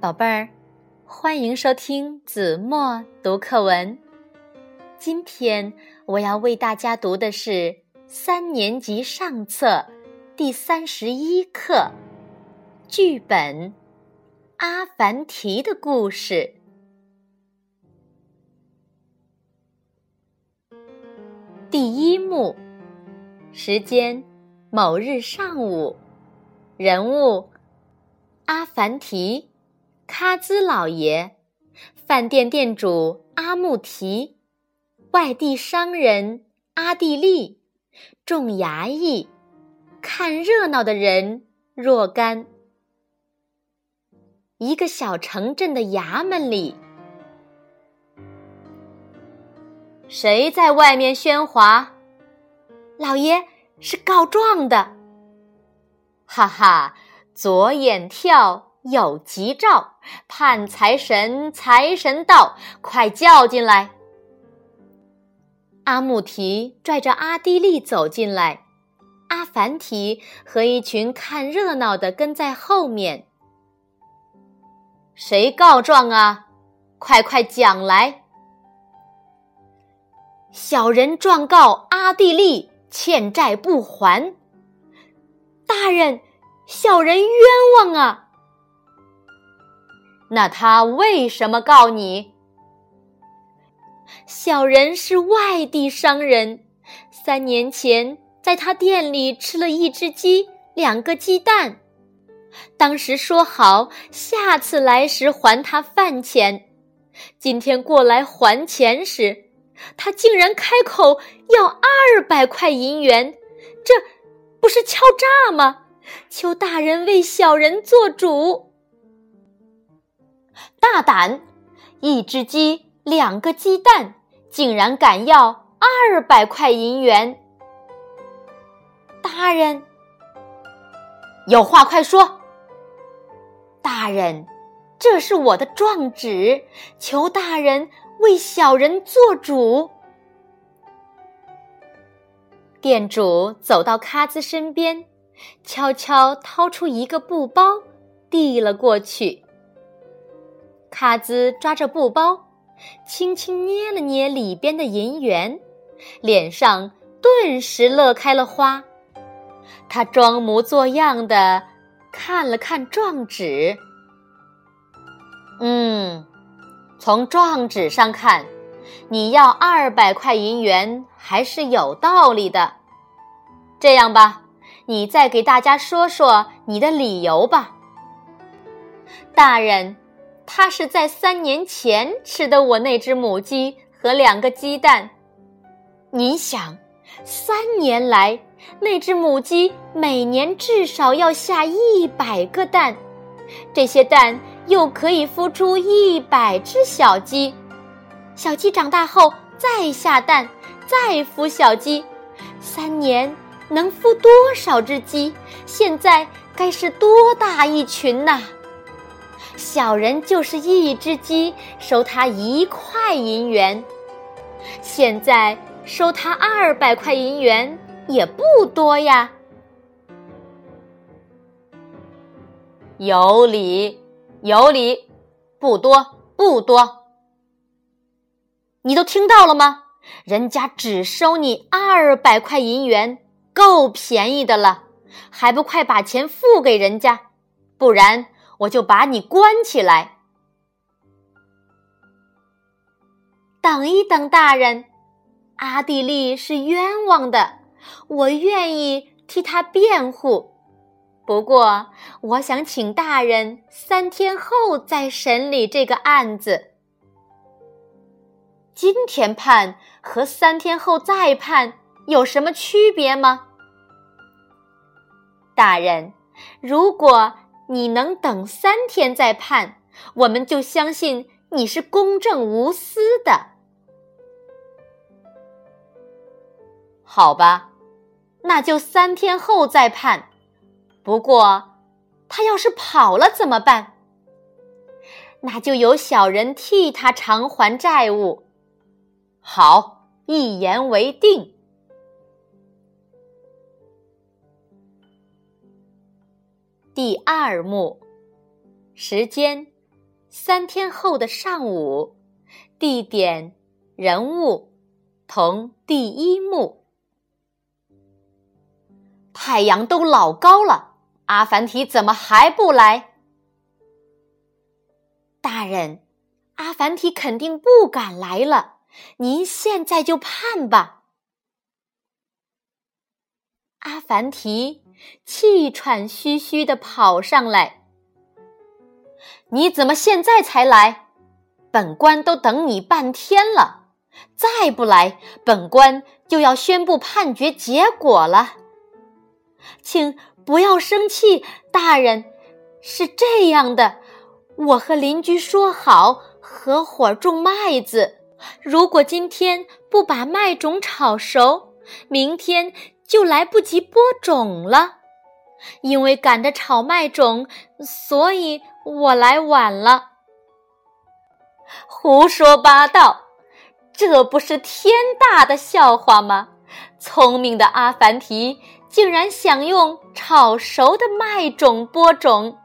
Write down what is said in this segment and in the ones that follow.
宝贝儿，欢迎收听子墨读课文。今天我要为大家读的是三年级上册第三十一课剧本《阿凡提的故事》。第一幕，时间：某日上午，人物：阿凡提。喀兹老爷，饭店店主阿木提，外地商人阿地利，众衙役，看热闹的人若干。一个小城镇的衙门里，谁在外面喧哗？老爷是告状的。哈哈，左眼跳。有吉兆，盼财神，财神到，快叫进来！阿木提拽着阿地利走进来，阿凡提和一群看热闹的跟在后面。谁告状啊？快快讲来！小人状告阿地利欠债不还。大人，小人冤枉啊！那他为什么告你？小人是外地商人，三年前在他店里吃了一只鸡，两个鸡蛋。当时说好下次来时还他饭钱，今天过来还钱时，他竟然开口要二百块银元，这不是敲诈吗？求大人为小人做主。大胆！一只鸡，两个鸡蛋，竟然敢要二百块银元！大人，有话快说！大人，这是我的状纸，求大人为小人做主。店主走到卡兹身边，悄悄掏出一个布包，递了过去。卡兹抓着布包，轻轻捏了捏里边的银元，脸上顿时乐开了花。他装模作样的看了看状纸，嗯，从状纸上看，你要二百块银元还是有道理的。这样吧，你再给大家说说你的理由吧，大人。他是在三年前吃的我那只母鸡和两个鸡蛋。您想，三年来那只母鸡每年至少要下一百个蛋，这些蛋又可以孵出一百只小鸡。小鸡长大后再下蛋，再孵小鸡，三年能孵多少只鸡？现在该是多大一群呐！小人就是一只鸡，收他一块银元。现在收他二百块银元也不多呀。有理，有理，不多，不多。你都听到了吗？人家只收你二百块银元，够便宜的了，还不快把钱付给人家，不然。我就把你关起来。等一等，大人，阿地利是冤枉的，我愿意替他辩护。不过，我想请大人三天后再审理这个案子。今天判和三天后再判有什么区别吗？大人，如果。你能等三天再判，我们就相信你是公正无私的。好吧，那就三天后再判。不过，他要是跑了怎么办？那就由小人替他偿还债务。好，一言为定。第二幕，时间三天后的上午，地点人物同第一幕。太阳都老高了，阿凡提怎么还不来？大人，阿凡提肯定不敢来了，您现在就判吧。阿凡提气喘吁吁的跑上来。你怎么现在才来？本官都等你半天了，再不来，本官就要宣布判决结果了。请不要生气，大人。是这样的，我和邻居说好合伙种麦子，如果今天不把麦种炒熟，明天。就来不及播种了，因为赶着炒麦种，所以我来晚了。胡说八道，这不是天大的笑话吗？聪明的阿凡提竟然想用炒熟的麦种播种，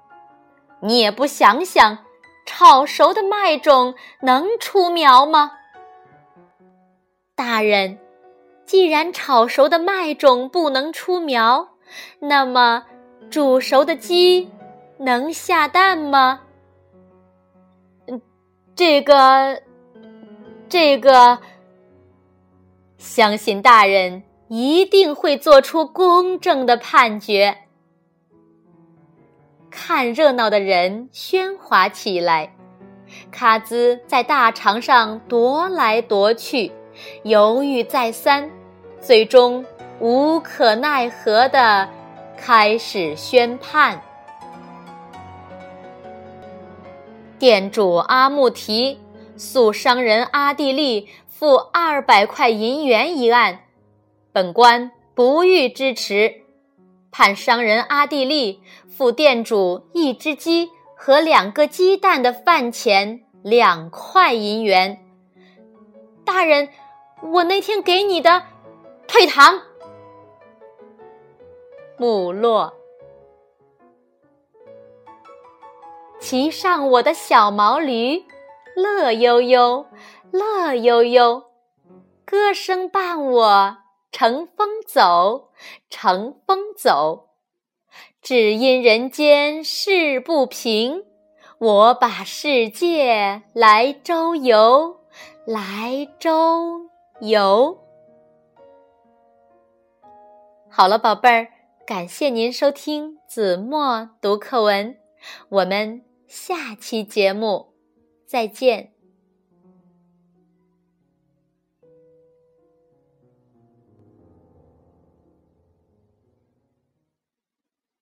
你也不想想，炒熟的麦种能出苗吗？大人。既然炒熟的麦种不能出苗，那么煮熟的鸡能下蛋吗？嗯，这个，这个，相信大人一定会做出公正的判决。看热闹的人喧哗起来，卡兹在大床上踱来踱去，犹豫再三。最终无可奈何的开始宣判。店主阿木提诉商人阿地利付二百块银元一案，本官不予支持，判商人阿地利付店主一只鸡和两个鸡蛋的饭钱两块银元。大人，我那天给你的。退堂。木落，骑上我的小毛驴，乐悠悠，乐悠悠，歌声伴我乘风走，乘风走。只因人间事不平，我把世界来周游，来周游。好了，宝贝儿，感谢您收听子墨读课文，我们下期节目再见。